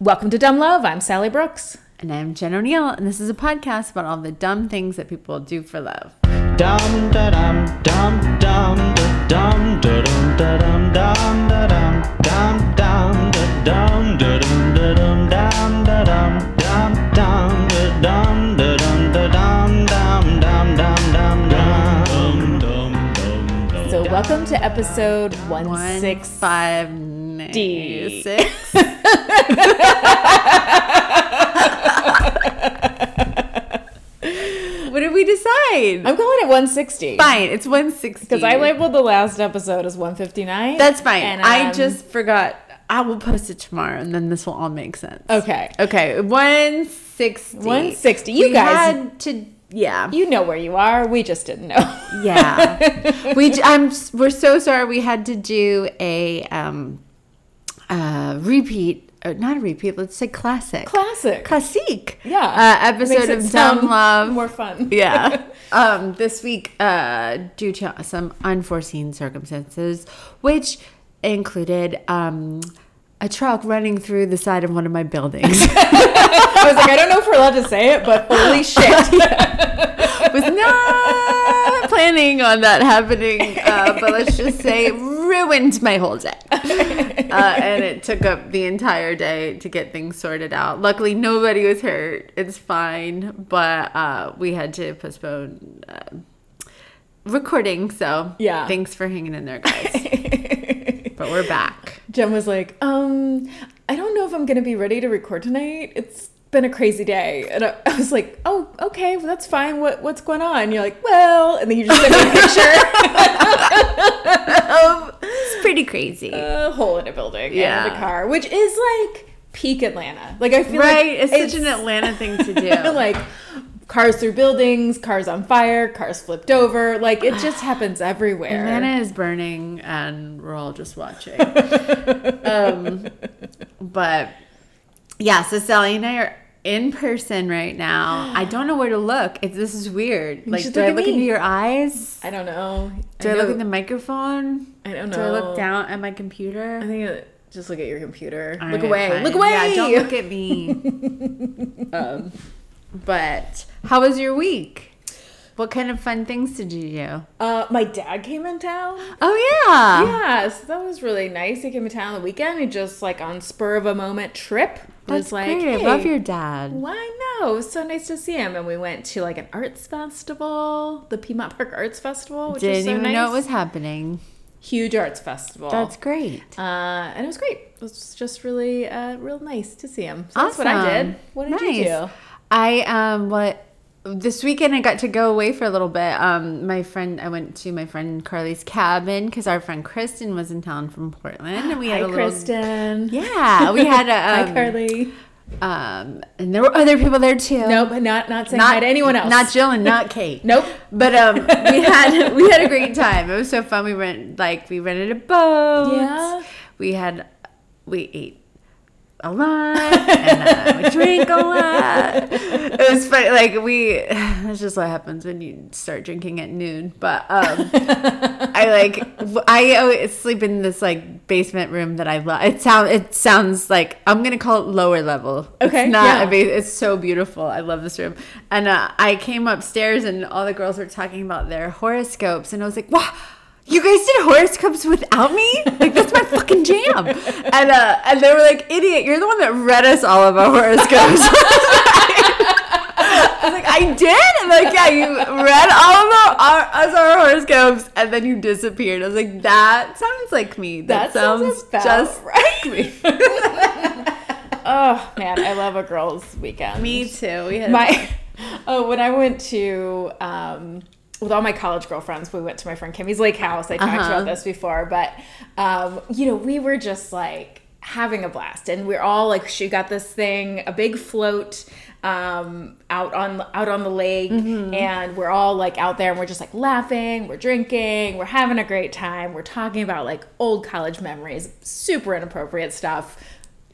Welcome to Dumb Love. I'm Sally Brooks. And I'm Jen O'Neill, and this is a podcast about all the dumb things that people do for love. Da dum dum dum da dum da dum da dum dum da dum dum dum da dum da dum da dum dum da dum dum dum da dum da dum da dum dum dum dum dum dum dum. So welcome to episode one six five six. what did we decide? I'm calling it 160. fine. It's one sixty. Because I labeled the last episode as 159. That's fine. And, I um, just forgot. I will post it tomorrow, and then this will all make sense. Okay. Okay. One sixty. 160. You We guys- had to. Yeah. You know where you are. We just didn't know. Yeah. we. i'm We're so sorry. We had to do a um, uh, repeat. Not a repeat. Let's say classic. Classic. Classique. Yeah. Uh, episode of Dumb Love. More fun. yeah. Um, this week, uh, due to some unforeseen circumstances, which included um, a truck running through the side of one of my buildings. I was like, I don't know if we're allowed to say it, but holy shit. was not planning on that happening, uh, but let's just say ruined my whole day. Uh, and it took up the entire day to get things sorted out. Luckily, nobody was hurt. It's fine, but uh, we had to postpone uh, recording. So Yeah. thanks for hanging in there, guys. but we're back. Jen was like, um, I don't know if I'm gonna be ready to record tonight. It's been a crazy day. And I, I was like, oh, okay, well, that's fine. What what's going on? And you're like, well, and then you just sent me a picture. It's pretty crazy. a hole in a building Yeah. and a car, which is like peak Atlanta. Like I feel right? like it's, such an Atlanta thing to do. like cars through buildings, cars on fire, cars flipped over. Like it just happens everywhere. Atlanta is burning, and we're all just watching. um, but yeah, so Sally and I are in person right now. I don't know where to look. This is weird. Like, do look I look me. into your eyes? I don't know. Do I, look know- at the microphone? I don't know. Do I look down at my computer? I think it, just look at your computer. All look right, away. fine. Look away. Yeah, don't look at me. um, but how was your week? What kind of fun things did you do? Uh, my dad came in town. Oh yeah. Yeah, so that was really nice. He came in town on the weekend. He just like on spur of a moment trip. That's was like, great. I love your dad. Why no? It was so nice to see him. And we went to like an arts festival, the Piedmont Park Arts Festival, which Didn't is so even nice. know it was happening. huge arts festival. That's great. uh, and it was great. It was just really, uh, real nice to see him. So that's what I did. What did you do? I um what this weekend I got to go away for a little bit. Um, my friend, I went to my friend Carly's cabin because our friend Kristen was in town from Portland, and we had Hi, a little. Kristen. Yeah, we had a. Um, Hi, Carly. Um, and there were other people there too. Nope, not not saying hi to anyone else. Not Jill and not Kate. Nope. But um, we had we had a great time. It was so fun. We rent like we rented a boat. Yeah. We had we ate a lot and uh, we drink a lot. It was funny. Like we, that's just what happens when you start drinking at noon. But um, I like I always sleep in this like basement room that I love. It sound it sounds like I'm gonna call it lower level. Okay, it's not. yeah. a it's so beautiful. I love this room. And uh, I came upstairs and all the girls were talking about their horoscopes, and I was like, wow. You guys did horoscopes without me? Like that's my fucking jam. And uh, and they were like, idiot, you're the one that read us all of our horoscopes. I was like, I did? And like, yeah, you read all of our, our us our horoscopes and then you disappeared. I was like, that sounds like me. That, That sounds sounds just right. like me. Oh man, I love a girls' weekend. me too. We had my oh when I went to um with all my college girlfriends, we went to my friend Kimmy's lake house. I talked Uh-huh. about this before, but um, you know, we were just like having a blast, and we're all like, she got this thing, a big float um out on out on the lake Mm-hmm. and we're all like out there and we're just like laughing we're drinking we're having a great time we're talking about like old college memories super inappropriate stuff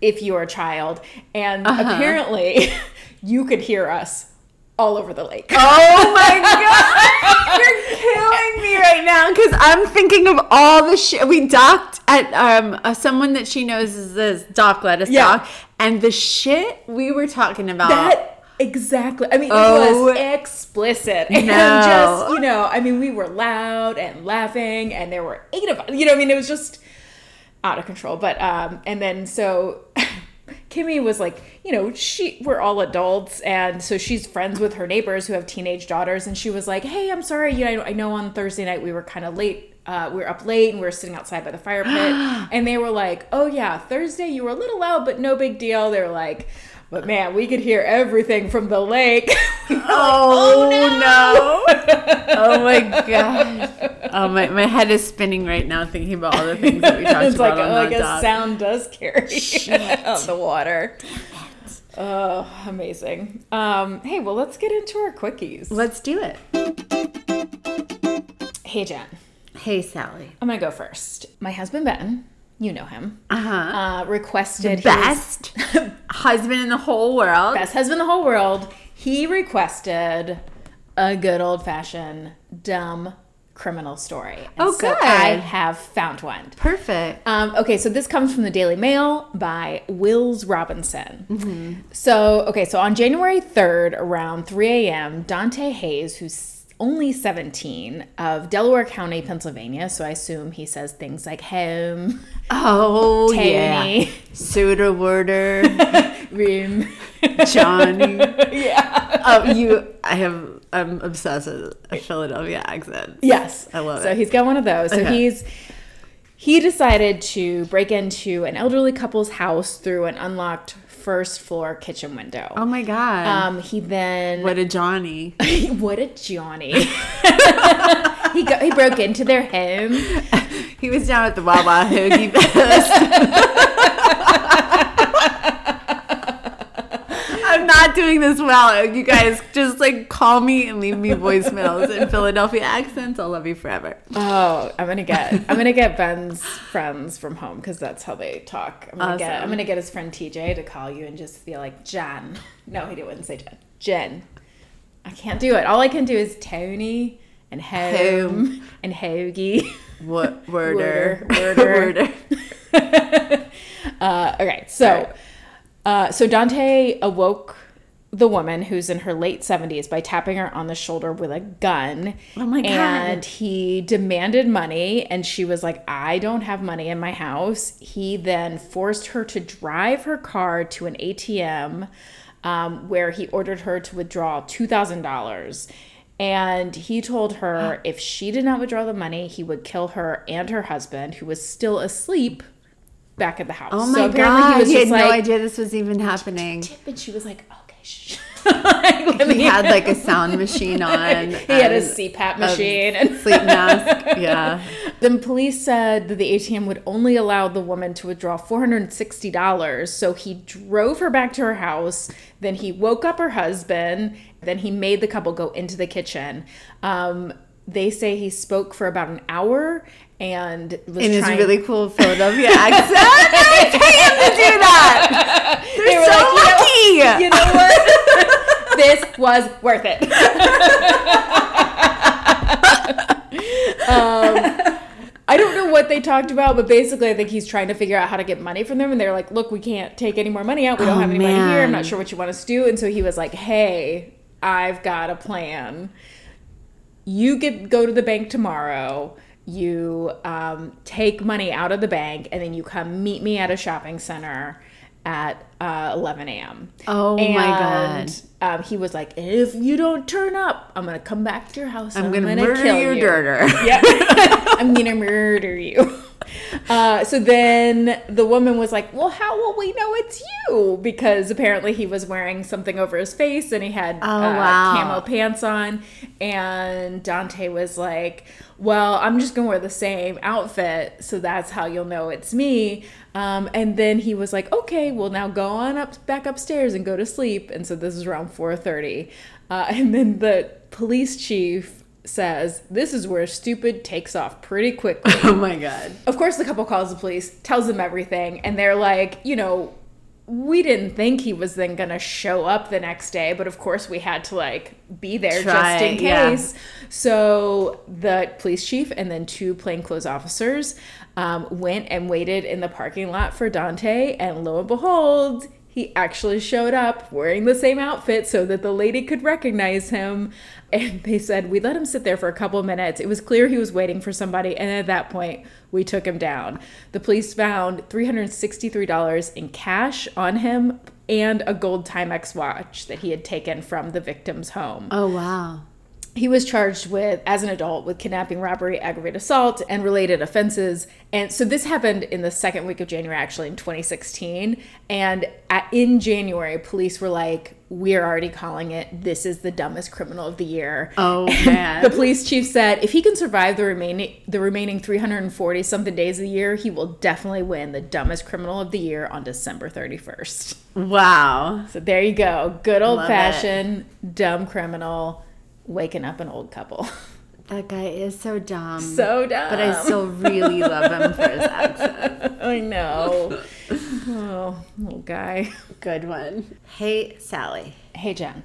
if you're a child and Uh-huh. apparently you could hear us all over the lake Oh my god, you're killing me right now because I'm thinking of all the shit we docked at um uh, someone that she knows is this dock lettuce Yeah. dock, And the shit we were talking about. That exactly. I mean, Oh. it was explicit and No. just you know. I mean, we were loud and laughing, and there were eight of us. You know, I mean, it was just out of control. But um, and then so. Kimmy was like, you know, she we're all adults, and so she's friends with her neighbors who have teenage daughters, and she was like, "Hey, I'm sorry, you know, I know on Thursday night we were kind of late. Uh, we were up late and we were sitting outside by the fire pit, and they were like, "Oh yeah, Thursday you were a little loud, but no big deal." They were like, "But man, we could hear everything from the lake." Like, Oh, no. oh my gosh! Oh my my head is spinning right now thinking about all the things that we talked about. it's like, on oh, I that doc. sound does carry on the water. Oh, amazing. Um, hey, well, let's get into our quickies. Let's do it. Hey, Jen, Hey Sally. I'm gonna go first. My husband Ben, you know him, Uh-huh. uh, requested his- Best husband in the whole world. best husband in the whole world. He requested a good old fashioned dumb criminal story. And Oh, so good. I have found one. Perfect. Um, okay, so this comes from the Daily Mail by Wills Robinson. So, okay, so on January 3rd, around 3 a.m., Dante Hayes, who's only 17, of Delaware County, Pennsylvania, so I assume he says things like home, Oh Tony. yeah. Soda Worder, room. Johnny. yeah. Oh, you. I have. I'm obsessed with a Philadelphia accent. Yes. I love so it. So he's got one of those. So Okay. he's he decided to break into an elderly couple's house through an unlocked first floor kitchen window. Oh my god. Um, he then what a Johnny. what a Johnny. he got, he broke into their home. He was down at the Wawa Hoagie Fest. I'm not doing this well. You guys just like call me and leave me voicemails in Philadelphia accents. I'll love you forever. Oh, I'm gonna get I'm gonna get Ben's friends from home because that's how they talk. I'm gonna get Awesome. I'm gonna get his friend TJ to call you and just be like Jen. No, he wouldn't say Jen. Jen. I can't do it. All I can do is Tony and home, and hoagie. What worder? Worder. Worder. Uh, okay, so uh, so Dante awoke the woman who's in her late 70s by tapping her on the shoulder with a gun. Oh my God. And he demanded money, and she was like, I don't have money in my house. He then forced her to drive her car to an ATM um, where he ordered her to withdraw $2,000. And he told her if she did not withdraw the money, he would kill her and her husband, who was still asleep back at the house. Oh my god! He, had no idea this was even happening. and she was like, okay, shh. Like, He me- had like a sound machine on. he had a CPAP machine. and sleep mask. Yeah. Then police said that the ATM would only allow the woman to withdraw $460. So he drove her back to her house. Then he woke up her husband. Then he made the couple go into the kitchen. Um, they say he spoke for about an hour and was In his trying- really cool Philadelphia accent. I pay him to do that. They're They were so like, you You know what? this was worth it. um, I don't know what they talked about, but basically, I think he's trying to figure out how to get money from them. And they're like, look, we can't take any more money out. We don't Oh, have any money here. I'm not sure what you want us to do. And so he was like, hey, I've got a plan. You get go to the bank tomorrow. You um, take money out of the bank, and then you come meet me at a shopping center at uh, 11 a.m. Oh my God. Um, he was like, if you don't turn up, I'm gonna come back to your house. I'm and gonna, I'm murder kill your you. daughter. Yeah, I'm gonna murder you. Uh, so then the woman was like, "Well, how will we know it's you?" Because apparently he was wearing something over his face and he had Oh, uh, wow. camo pants on. And Dante was like, "Well, I'm just gonna wear the same outfit, so that's how you'll know it's me." Um, and then he was like, "Okay, well now go on up back upstairs and go to sleep." And so this is around 4:30, uh, and then the police chief says, "This is where stupid takes off pretty quickly." Oh my god. of course, the couple calls the police, tells them everything, and they're like, you know, we didn't think he was then gonna show up the next day, but of course we had to like be there Try, just in yeah. case. So the police chief and then two plainclothes officers um, went and waited in the parking lot for Dante, and lo and behold, He actually showed up wearing the same outfit so that the lady could recognize him. And they said, We let him sit there for a couple minutes. It was clear he was waiting for somebody. And at that point, we took him down. The police found $363 in cash on him and a gold Timex watch that he had taken from the victim's home. Oh wow. He was charged with, as an adult, with kidnapping, robbery, aggravated assault, and related offenses. And so this happened in the second week of January, actually in 2016. And at, in January, police were like, "We're already calling it. This is the dumbest criminal of the year." Oh And man. the police chief said, if he can survive the remaining the remaining 340 something days of the year, he will definitely win the dumbest criminal of the year on December 31st. wow. So there you go, good old fashioned dumb criminal waking up an old couple. That guy is so dumb. so dumb. but I still really love him for his accent. I know. Oh, little guy. Good one. Hey Sally, Hey, Jen.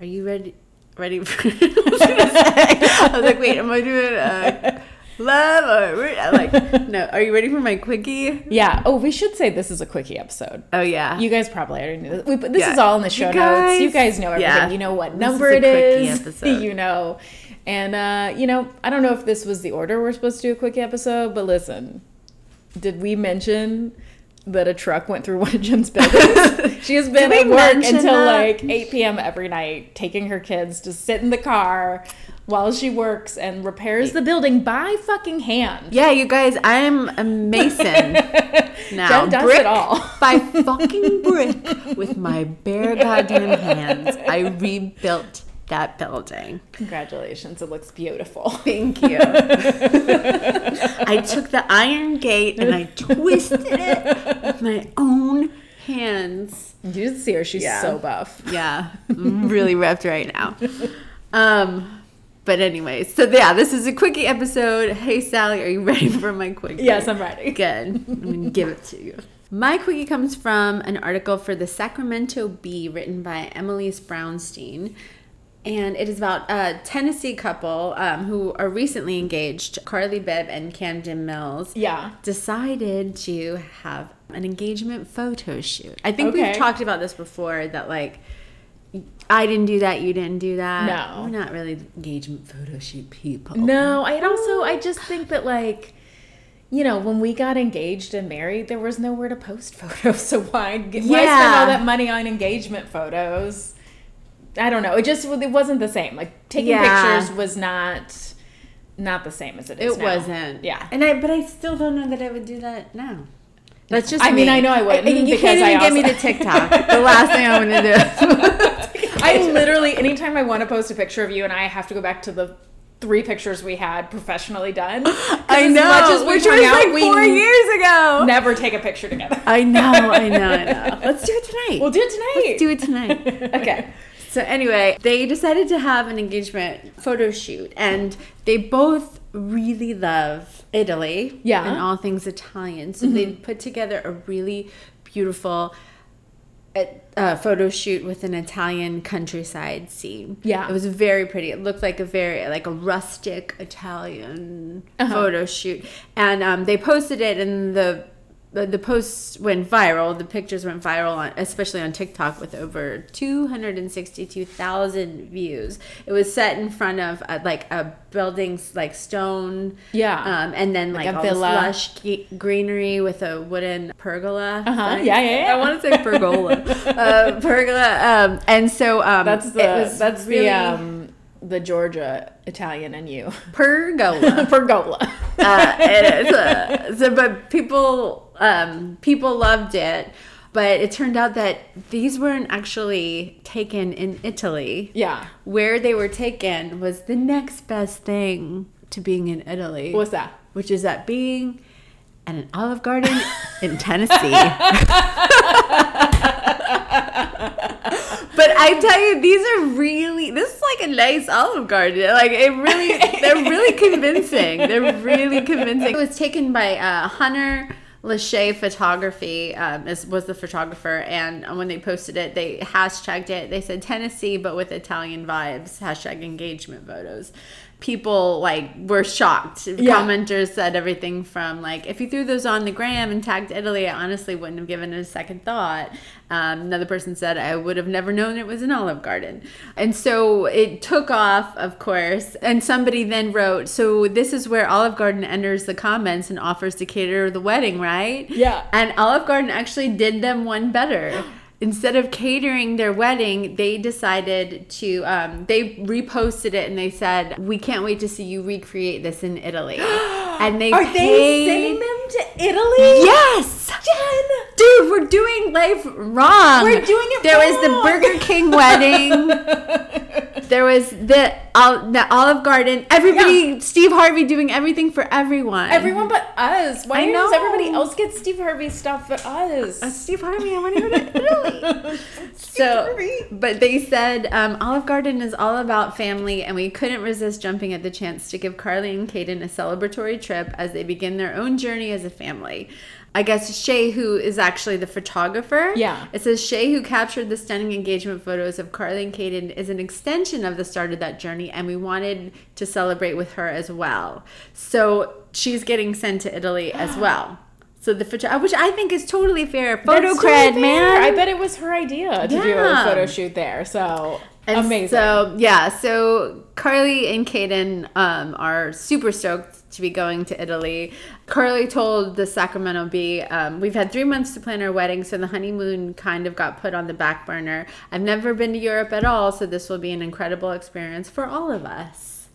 are you ready? Ready for? I was gonna say. I was like, wait, am I doing uh, love or like? No. Are you ready for my quickie? Yeah. Oh, we should say this is a quickie episode. Oh yeah. You guys probably already knew this. We, this Yeah. is all in the show You notes. You guys- guys know everything. yeah. You know what number is a it episode. You know. And, uh, you know, I don't know if this was the order we're supposed to do a quickie episode, but listen, did we mention that a truck went through one of Jen's buildings? she has been at work until that? like 8 p.m. every night, taking her kids to sit in the car while she works and repairs the building by fucking hand. yeah, you guys, I am a mason now. Jen does brick it all. by fucking brick with my bare goddamn hands. I rebuilt that building. Congratulations. It looks beautiful. Thank you. I took the iron gate and I twisted it with my own hands. You should see her. She's Yeah. so buff. Yeah, I'm really ripped right now. Um, but anyway, so yeah, this is a quickie episode. Hey Sally, are you ready for my quickie? Yes, I'm ready. Good. I'm gonna give it to you. My quickie comes from an article for the Sacramento Bee written by Emily's Brownstein. And it is about a Tennessee couple um, who are recently engaged, Carly Bibb and Caden Mills. Yeah. Decided to have an engagement photo shoot. I think Okay. we've talked about this before that, like, I didn't do that, you didn't do that. No. We're not really engagement photo shoot people. No, I also I just think that like you know, when we got engaged and married, there was nowhere to post photos. So why, why spend all that money on engagement photos? I don't know. It just it wasn't the same. Like taking Yeah. pictures was not not the same as it is. It now. wasn't. Yeah. And I but I still don't know that I would do that now. That's just I mean. I know I wouldn't, you because can't I even get me to TikTok. the last thing I'm gonna do. I literally anytime I want to post a picture of you and I have to go back to the three pictures we had professionally done. I as know, much as which was out, like we four years ago. Never take a picture together. I know, I know, I know. Let's do it tonight. We'll do it tonight. Let's do it tonight. Okay. So anyway, they decided to have an engagement photo shoot, and they both really love Italy. Yeah. And all things Italian. So they put together a really beautiful uh, uh, photo shoot with an Italian countryside scene. Yeah. It was very pretty. It looked like a very like a rustic Italian Uh-huh. photo shoot, and um, they posted it, and the the, the posts went viral. The pictures went viral, on, especially on TikTok, with over two hundred and sixty-two thousand views. It was set in front of uh like a building's like stone, Yeah. um, and then like, Like a villa. lush greenery with a wooden pergola. Uh-huh. thing. Yeah, yeah, yeah. I want to say pergola, uh, pergola, um, and so um, That's the was that's really the um the Georgia Italian and you. pergola. Pergola. uh, it is. Uh, so, but people, um, people loved it. But it turned out that these weren't actually taken in Italy. yeah. Where they were taken was the next best thing to being in Italy. What's that? Which is that being at an Olive Garden in Tennessee. But I tell you, these are really. This is like a nice Olive Garden. Like it really, they're really convincing. They're really convincing. It was taken by uh, Hunter Lachey Photography. Um, is, was the photographer, and when they posted it, they hashtagged it. They said Tennessee, but with Italian vibes. Hashtag engagement photos. People like were shocked. Yeah. Commenters said everything from like, if you threw those on the gram and tagged Italy, I honestly wouldn't have given it a second thought. Um, another person said, I would have never known it was an Olive Garden. And so it took off, of course. And somebody then wrote, so this is where Olive Garden enters the comments and offers to cater the wedding, right? Yeah. And Olive Garden actually did them one better. Instead of catering their wedding, they decided to, um, they reposted it and they said, We can't wait to see you recreate this in Italy. And they Are they paid- sending them to Italy? Yes! Jen! Dude, we're doing life wrong. We're doing it There was the. Burger King wedding. there was the the Olive Garden. Everybody, Steve Harvey doing everything for everyone. Everyone but us. Why does know. everybody else get Steve Harvey stuff but us? Uh, Steve Harvey, I want to go to Italy. so, Harvey. but they said um, Olive Garden is all about family, and we couldn't resist jumping at the chance to give Carly and Caden a celebratory trip as they begin their own journey as a family. I guess Shay, who is actually the photographer, Yeah. it says Shay, who captured the stunning engagement photos of Carly and Caden, is an extension of the start of that journey, and we wanted to celebrate with her as well. So she's getting sent to Italy as well. So the photo, which I think is totally fair. Photo That's cred, totally man. I bet it was her idea to do a photo shoot there. So And amazing. So yeah, so Carly and Caden um, are super stoked to be going to Italy. Carly told the Sacramento Bee, um, "We've had three months to plan our wedding, so the honeymoon kind of got put on the back burner. I've never been to Europe at all, so this will be an incredible experience for all of us."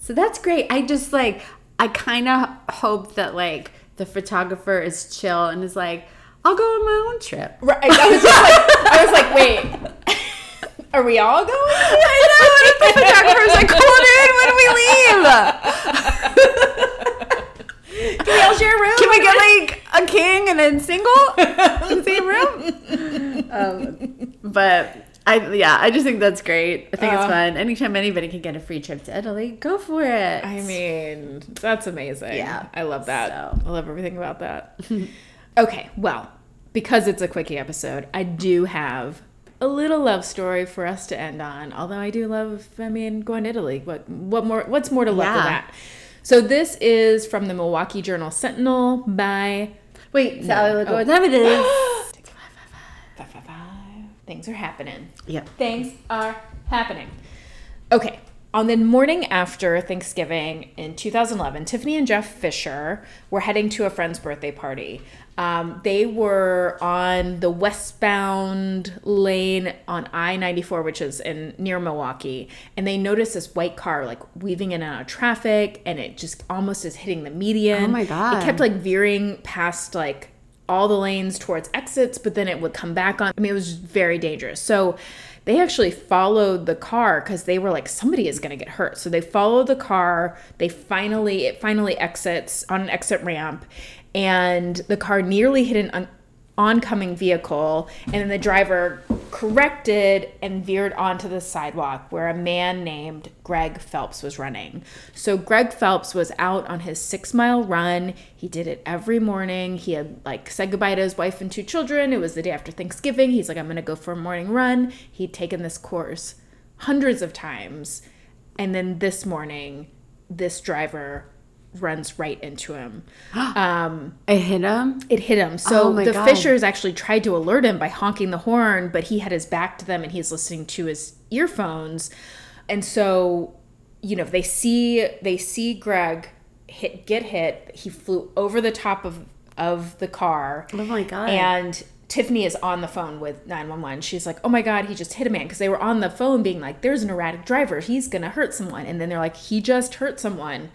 So that's great. I just like I kind of hope that like the photographer is chill and is like, "I'll go on my own trip." Right, I was just like, I was like, wait, are we all going? I know. What if the photographer's like, "Hold in, when do we leave?" Can we all share a room? Can we get like a king and then single in the same room? Um, but I, yeah, I just think that's great. I think it's Uh. fun. Anytime anybody can get a free trip to Italy, go for it. I mean, that's amazing. Yeah. I love that. So. I love everything about that. okay, well, because it's a quickie episode, I do have a little love story for us to end on. Although I do love, I mean, going to Italy. What what more what's more to love than Yeah. that? So this is from the Milwaukee Journal Sentinel by Wait, Sally, look what time it is. five, five, five. Things are happening. yep. Things are happening. Okay. On the morning after Thanksgiving in 2011, Tiffany and Jeff Fisher were heading to a friend's birthday party. Um, they were on the westbound lane on I 94, which is in near Milwaukee, and they noticed this white car like weaving in and out of traffic, and it just almost is hitting the median. Oh my God. It kept like veering past like all the lanes towards exits, but then it would come back on. I mean, it was very dangerous. So they actually followed the car because they were like, somebody is going to get hurt. So they followed the car. They finally, it finally exits on an exit ramp, and the car nearly hit an un- oncoming vehicle, and then the driver corrected and veered onto the sidewalk where a man named Greg Phelps was running. So Greg Phelps was out on his six mile run. He did it every morning. He had like said goodbye to his wife and two children. It was the day after Thanksgiving. He's like, I'm gonna go for a morning run. He'd taken this course hundreds of times. And then this morning, this driver runs right into him. Um, I hit him. it hit him. So Oh the God. Fishers actually tried to alert him by honking the horn, but he had his back to them and he's listening to his earphones. And so, you know, they see they see Greg hit get hit. He flew over the top of of the car. Oh my God. And Tiffany is on the phone with 911. She's like, "Oh my god, he just hit a man." Because they were on the phone being like, "There's an erratic driver. He's gonna hurt someone." And then they're like, "He just hurt someone."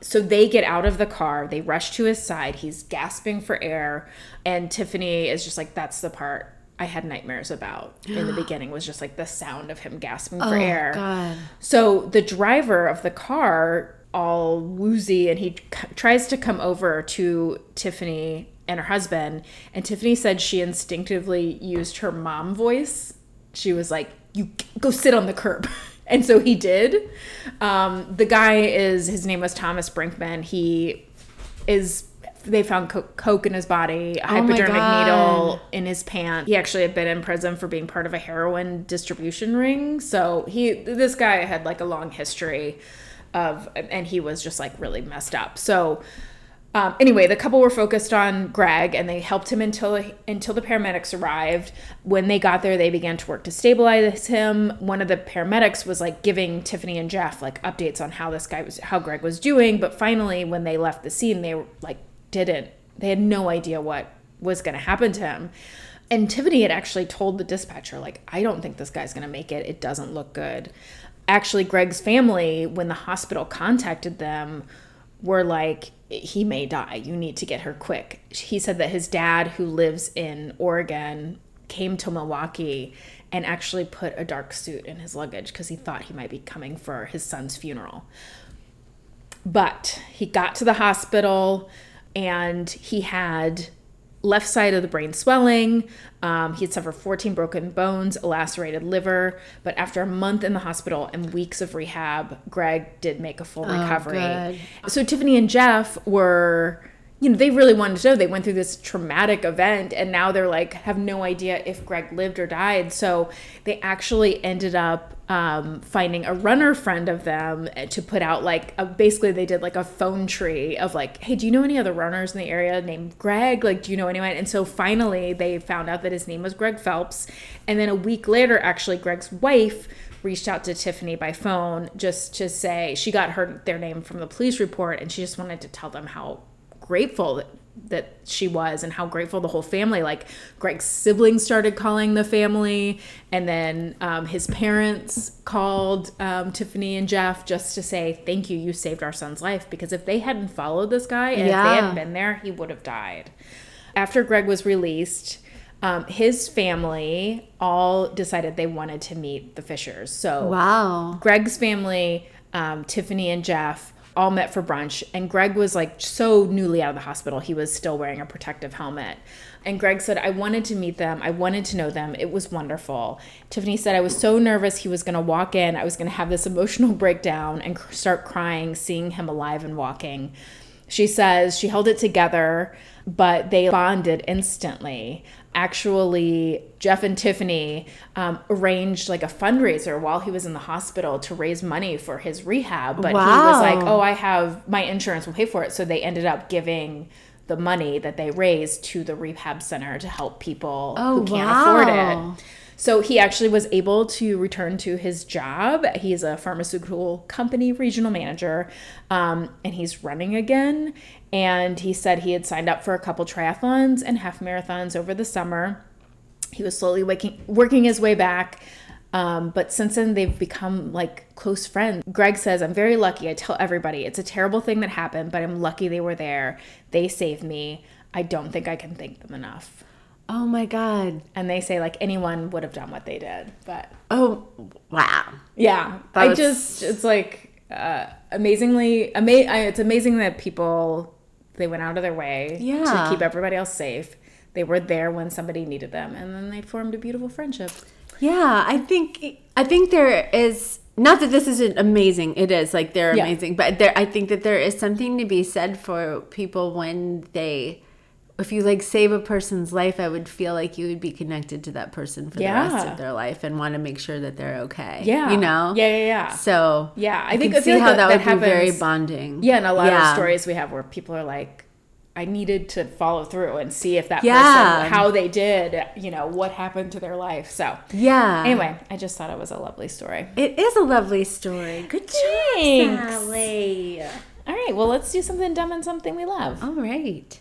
So they get out of the car. They rush to his side. He's gasping for air, and Tiffany is just like, "That's the part I had nightmares about in the beginning. Was just like the sound of him gasping for oh, air." God. So the driver of the car, all woozy, and he c- tries to come over to Tiffany and her husband. And Tiffany said she instinctively used her mom voice. She was like, "You go sit on the curb." And so he did. Um, the guy is his name was Thomas Brinkman. He is. They found co- coke in his body, a Oh hypodermic needle in his pants. He actually had been in prison for being part of a heroin distribution ring. So he, this guy had like a long history of and he was just like really messed up. So um, anyway, the couple were focused on Greg, and they helped him until until the paramedics arrived. When they got there, they began to work to stabilize him. One of the paramedics was like giving Tiffany and Jeff like updates on how this guy was, how Greg was doing. But finally, when they left the scene, they like didn't. They had no idea what was going to happen to him. And Tiffany had actually told the dispatcher, like, I don't think this guy's going to make it. It doesn't look good. Actually, Greg's family, when the hospital contacted them, were like, he may die. You need to get her quick. He said that his dad, who lives in Oregon, came to Milwaukee and actually put a dark suit in his luggage because he thought he might be coming for his son's funeral. But he got to the hospital and he had left side of the brain swelling. Um, he had suffered 14 broken bones, a lacerated liver. But after a month in the hospital and weeks of rehab, Greg did make a full recovery. good. So Tiffany and Jeff were, you know, they really wanted to know. They went through this traumatic event and now they're like, have no idea if Greg lived or died. So they actually ended up um, finding a runner friend of them to put out like a, basically they did like a phone tree of like hey do you know any other runners in the area named greg like do you know anyone and so finally they found out that his name was greg phelps and then a week later actually greg's wife reached out to tiffany by phone just to say she got her their name from the police report and she just wanted to tell them how grateful that, that she was and how grateful the whole family like greg's siblings started calling the family and then um, his parents called um, tiffany and jeff just to say thank you you saved our son's life because if they hadn't followed this guy and if they hadn't been there he would have died. After greg was released um, his family all decided they wanted to meet the fishers. So Wow. Greg's family, um, Tiffany and Jeff, all met for brunch. And Greg was like so newly out of the hospital, he was still wearing a protective helmet. And Greg said, I wanted to meet them. I wanted to know them. It was wonderful. Tiffany said, I was so nervous he was going to walk in. I was going to have this emotional breakdown and cr- start crying, seeing him alive and walking. She says she held it together, but they bonded instantly. Actually, Jeff and Tiffany um, arranged like a fundraiser while he was in the hospital to raise money for his rehab. But he was like, "Oh, I have my insurance will pay for it." So they ended up giving the money that they raised to the rehab center to help people Oh, who can't afford it. So he actually was able to return to his job. He's a pharmaceutical company regional manager, um, and he's running again. And he said he had signed up for a couple triathlons and half marathons over the summer. He was slowly waking, working his way back. Um, but since then, they've become like close friends. Greg says, I'm very lucky. I tell everybody it's a terrible thing that happened, but I'm lucky they were there. They saved me. I don't think I can thank them enough. Oh my God. And they say, like, anyone would have done what they did. But Oh, wow. yeah, That I was- just, it's like uh, amazingly, ama- I, it's amazing that people, they went out of their way Yeah. to keep everybody else safe. They were there when somebody needed them, and then they formed a beautiful friendship. Yeah, I think I think there is not that this isn't amazing. It is like they're Yeah. amazing, but there I think that there is something to be said for people when they if you like save a person's life, I would feel like you would be connected to that person for the rest of their life and want to make sure that they're okay. Yeah. You know? Yeah, yeah, yeah. So Yeah, I think- I see like how that- that, that would be very bonding. Yeah, and a lot Yeah. of stories we have where people are like, I needed to follow through and see if that Yeah. person, how they did, you know, what happened to their life. So, Yeah. anyway, I just thought it was a lovely story. It is a lovely story. Good Thanks. job, Sally. All right, well, let's do something dumb and something we love. All right.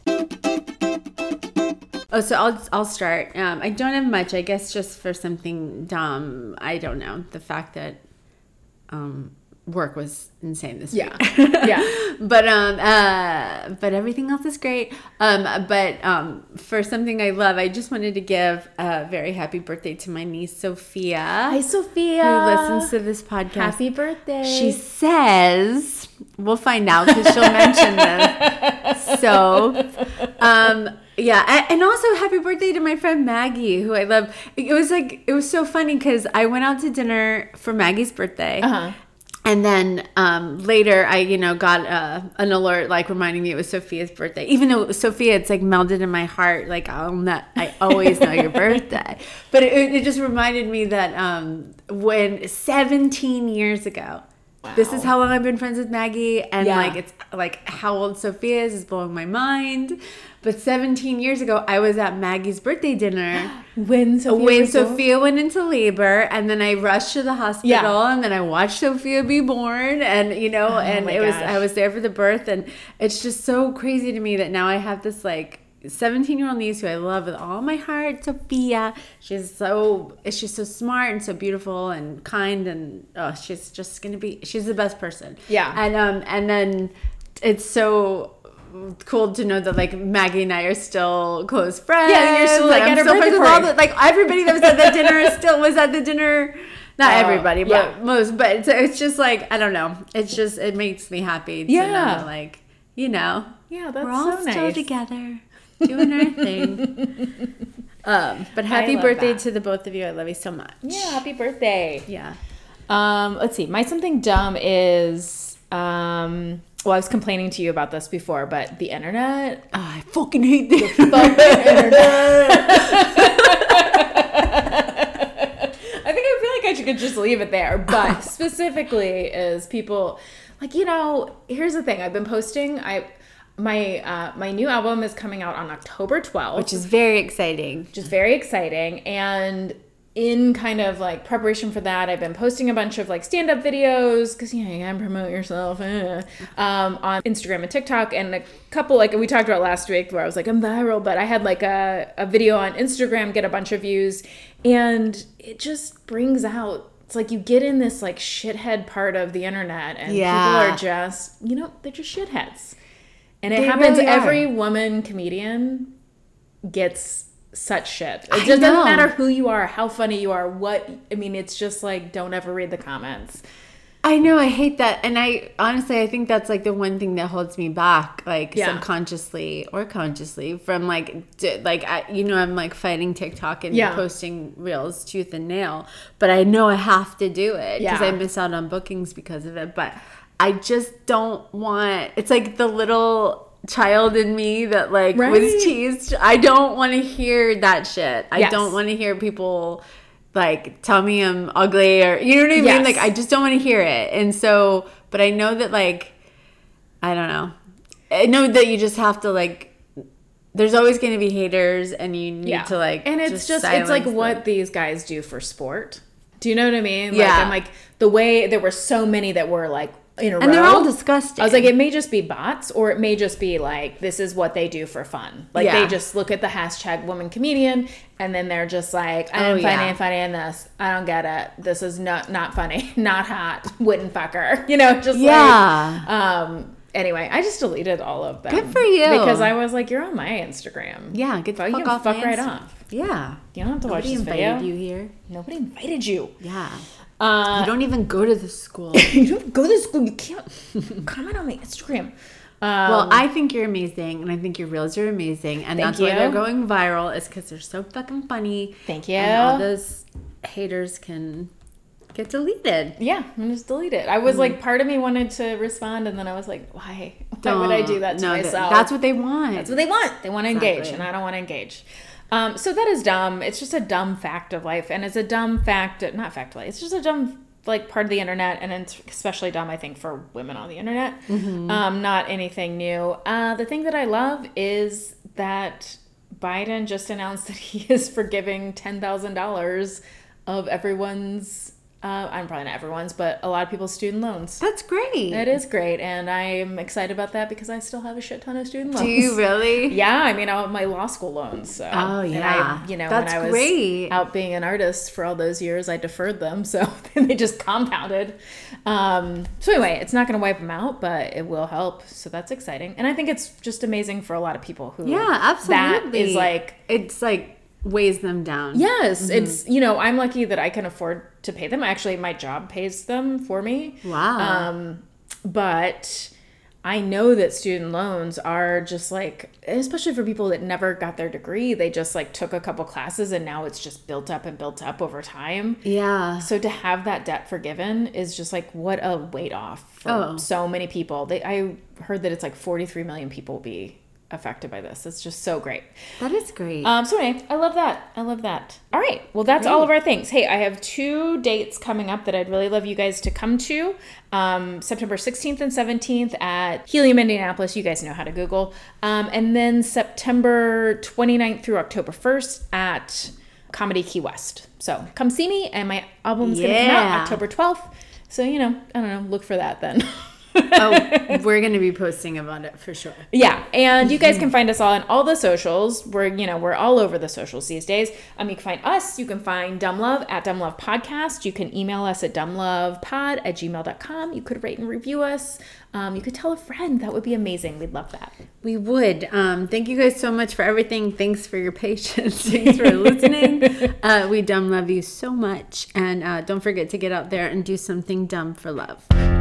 Oh, so I'll I'll start. Um, I don't have much. I guess just for something dumb. I don't know the fact that um, work was insane this Yeah. week. Yeah. but um, uh, but everything else is great. Um, but um, for something I love, I just wanted to give a very happy birthday to my niece Sophia, Hi, Sophia. who listens to this podcast. Happy birthday. She says, we'll find out because she'll mention this. So, um, yeah, and also happy birthday to my friend Maggie, who I love. It was like it was so funny because I went out to dinner for Maggie's birthday. Uh-huh. And then um, later, I you know got uh, an alert like reminding me it was Sophia's birthday. Even though Sophia, it's like melded in my heart. Like I'll not, I always know your birthday. But it, it just reminded me that um, when 17 years ago, This is how long I've been friends with Maggie, and Yeah. like it's like how old Sophia is is blowing my mind. But 17 years ago, I was at Maggie's birthday dinner. when Sophia when Sophia went into labor, and then I rushed to the hospital, Yeah. and then I watched Sophia be born, and you know, oh and my it was. I was there for the birth, and it's just so crazy to me that now I have this like 17 year old niece who I love with all my heart, Sophia. She's so she's so smart and so beautiful and kind, and oh, she's just gonna be she's the best person. Yeah. and um, and then it's so. Cool to know that like Maggie and I are still close friends. Yeah, you're still, like, at I'm still friends with all the like everybody that was at the dinner still was at the dinner. Not Oh, everybody, but yeah. most. But it's, it's just like I don't know. It's just it makes me happy. To know Yeah. that, like you know, Yeah, that's we're all so still nice. together doing our thing. um, but happy birthday that. to the both of you. I love you so much. Yeah, happy birthday. Yeah. Um, let's see. My something dumb is um well, I was complaining to you about this before, but the internet. Oh, I fucking hate the internet. I think I feel like I should could just leave it there. But specifically is people like, you know, here's the thing. I've been posting I my uh my new album is coming out on October 12th. Which is very exciting. which is very exciting. And in kind of like preparation for that, I've been posting a bunch of like stand up videos because you know you gotta promote yourself eh, um, on Instagram and TikTok, and a couple like we talked about last week where I was like I'm viral, but I had like a, a video on Instagram get a bunch of views, and it just brings out. It's like you get in this like shithead part of the internet, and Yeah. people are just you know they're just shitheads, and it They happens. really every woman comedian gets such shit. It I just know. doesn't matter who you are, how funny you are, what I mean, it's just like don't ever read the comments. I know, I hate that. And I honestly, I think that's like the one thing that holds me back, like Yeah. subconsciously or consciously from like, d- like, I, you know, I'm like fighting TikTok and Yeah. posting reels tooth and nail, but I know I have to do it because Yeah. I miss out on bookings because of it. But I just don't want, it's like the little child in me that like Right. was teased. I don't want to hear that shit. I Yes. don't want to hear people like tell me I'm ugly or you know what I mean? Yes. Like I just don't want to hear it. And so, but I know that like I don't know. I know that you just have to like there's always going to be haters and you need to like and it's just, it's like silence what these guys do for sport. Do you know what I mean? Like, Yeah. I'm like the way there were so many that were like in a and they're all disgusting. I was like, it may just be bots, or it may just be like this is what they do for fun. Like Yeah. they just look at the hashtag woman comedian, and then they're just like, I Oh, don't find yeah. funny in this. I don't get it. This is not not funny, not hot. Wouldn't fuck her. You know, just Yeah. Like, um. Anyway, I just deleted all of them. Good for you. Because I was like, you're on my Instagram. yeah, get the Fuck, fuck you off fuck right off. Yeah. You don't have to watch Nobody this invited video. you here. Nobody invited you. Yeah. Uh, you don't even go to the school. you don't go to the school. You can't comment on my Instagram. Um, Well, I think you're amazing, and I think your reels are amazing, and that's why they're going viral. Is because they're so fucking funny. Thank you. And all those haters can get deleted. yeah, I'm just delete it. I Mm. was like, part of me wanted to respond, and then I was like, why? Why would I do that to No, myself? That's what they want. That's what they want. They want to engage, and I don't want to engage. Um, so that is dumb. It's just a dumb fact of life, and it's a dumb fact. Not fact of life. It's just a dumb like part of the internet, and it's especially dumb, I think, for women on the internet. Mm-hmm. Um, not anything new. Uh, the thing that I love is that Biden just announced that he is forgiving ten thousand dollars of everyone's. Uh, I'm probably not everyone's, but a lot of people's student loans. That's great. It is great, and I'm excited about that because I still have a shit ton of student loans. Do you really? Yeah, I mean, I have my law school loans. So. Oh, And yeah. I, you know, That's when I was great. out being an artist for all those years, I deferred them, so then they just compounded. Um, so anyway, it's not going to wipe them out, but it will help. So that's exciting, and I think it's just amazing for a lot of people who. Yeah, absolutely. That is like it's like weighs them down. Yes, Mm-hmm. it's you know I'm lucky that I can afford to pay them. Actually, my job pays them for me. Wow. Um, but I know that student loans are just like, especially for people that never got their degree, they just like took a couple classes and now it's just built up and built up over time. Yeah. So to have that debt forgiven is just like what a weight off for Oh. so many people. They I heard that it's like 43 million people will be affected by this. It's just so great. That is great. Um, so anyway, I love that. I love that. All right. Well, that's all of our things. Hey, I have two dates coming up that I'd really love you guys to come to. Um, September 16th and 17th at Helium, Indianapolis. You guys know how to Google. Um, and then September 29th through October 1st at Comedy Key West. So come see me, and my album's going to come out October 12th. So, you know, I don't know, look for that then. oh, we're gonna be posting about it for sure. Yeah, and you guys can find us all on all the socials. We're you know we're all over the socials these days. Um, you can find us. You can find Dumb Love at Dumb Love Podcast. You can email us at dumblovepod at gmail.com. You could rate and review us. Um, you could tell a friend. That would be amazing. We'd love that. We would. Um, thank you guys so much for everything. Thanks for your patience. Thanks for listening. Uh, we dumb love you so much, and uh, don't forget to get out there and do something dumb for love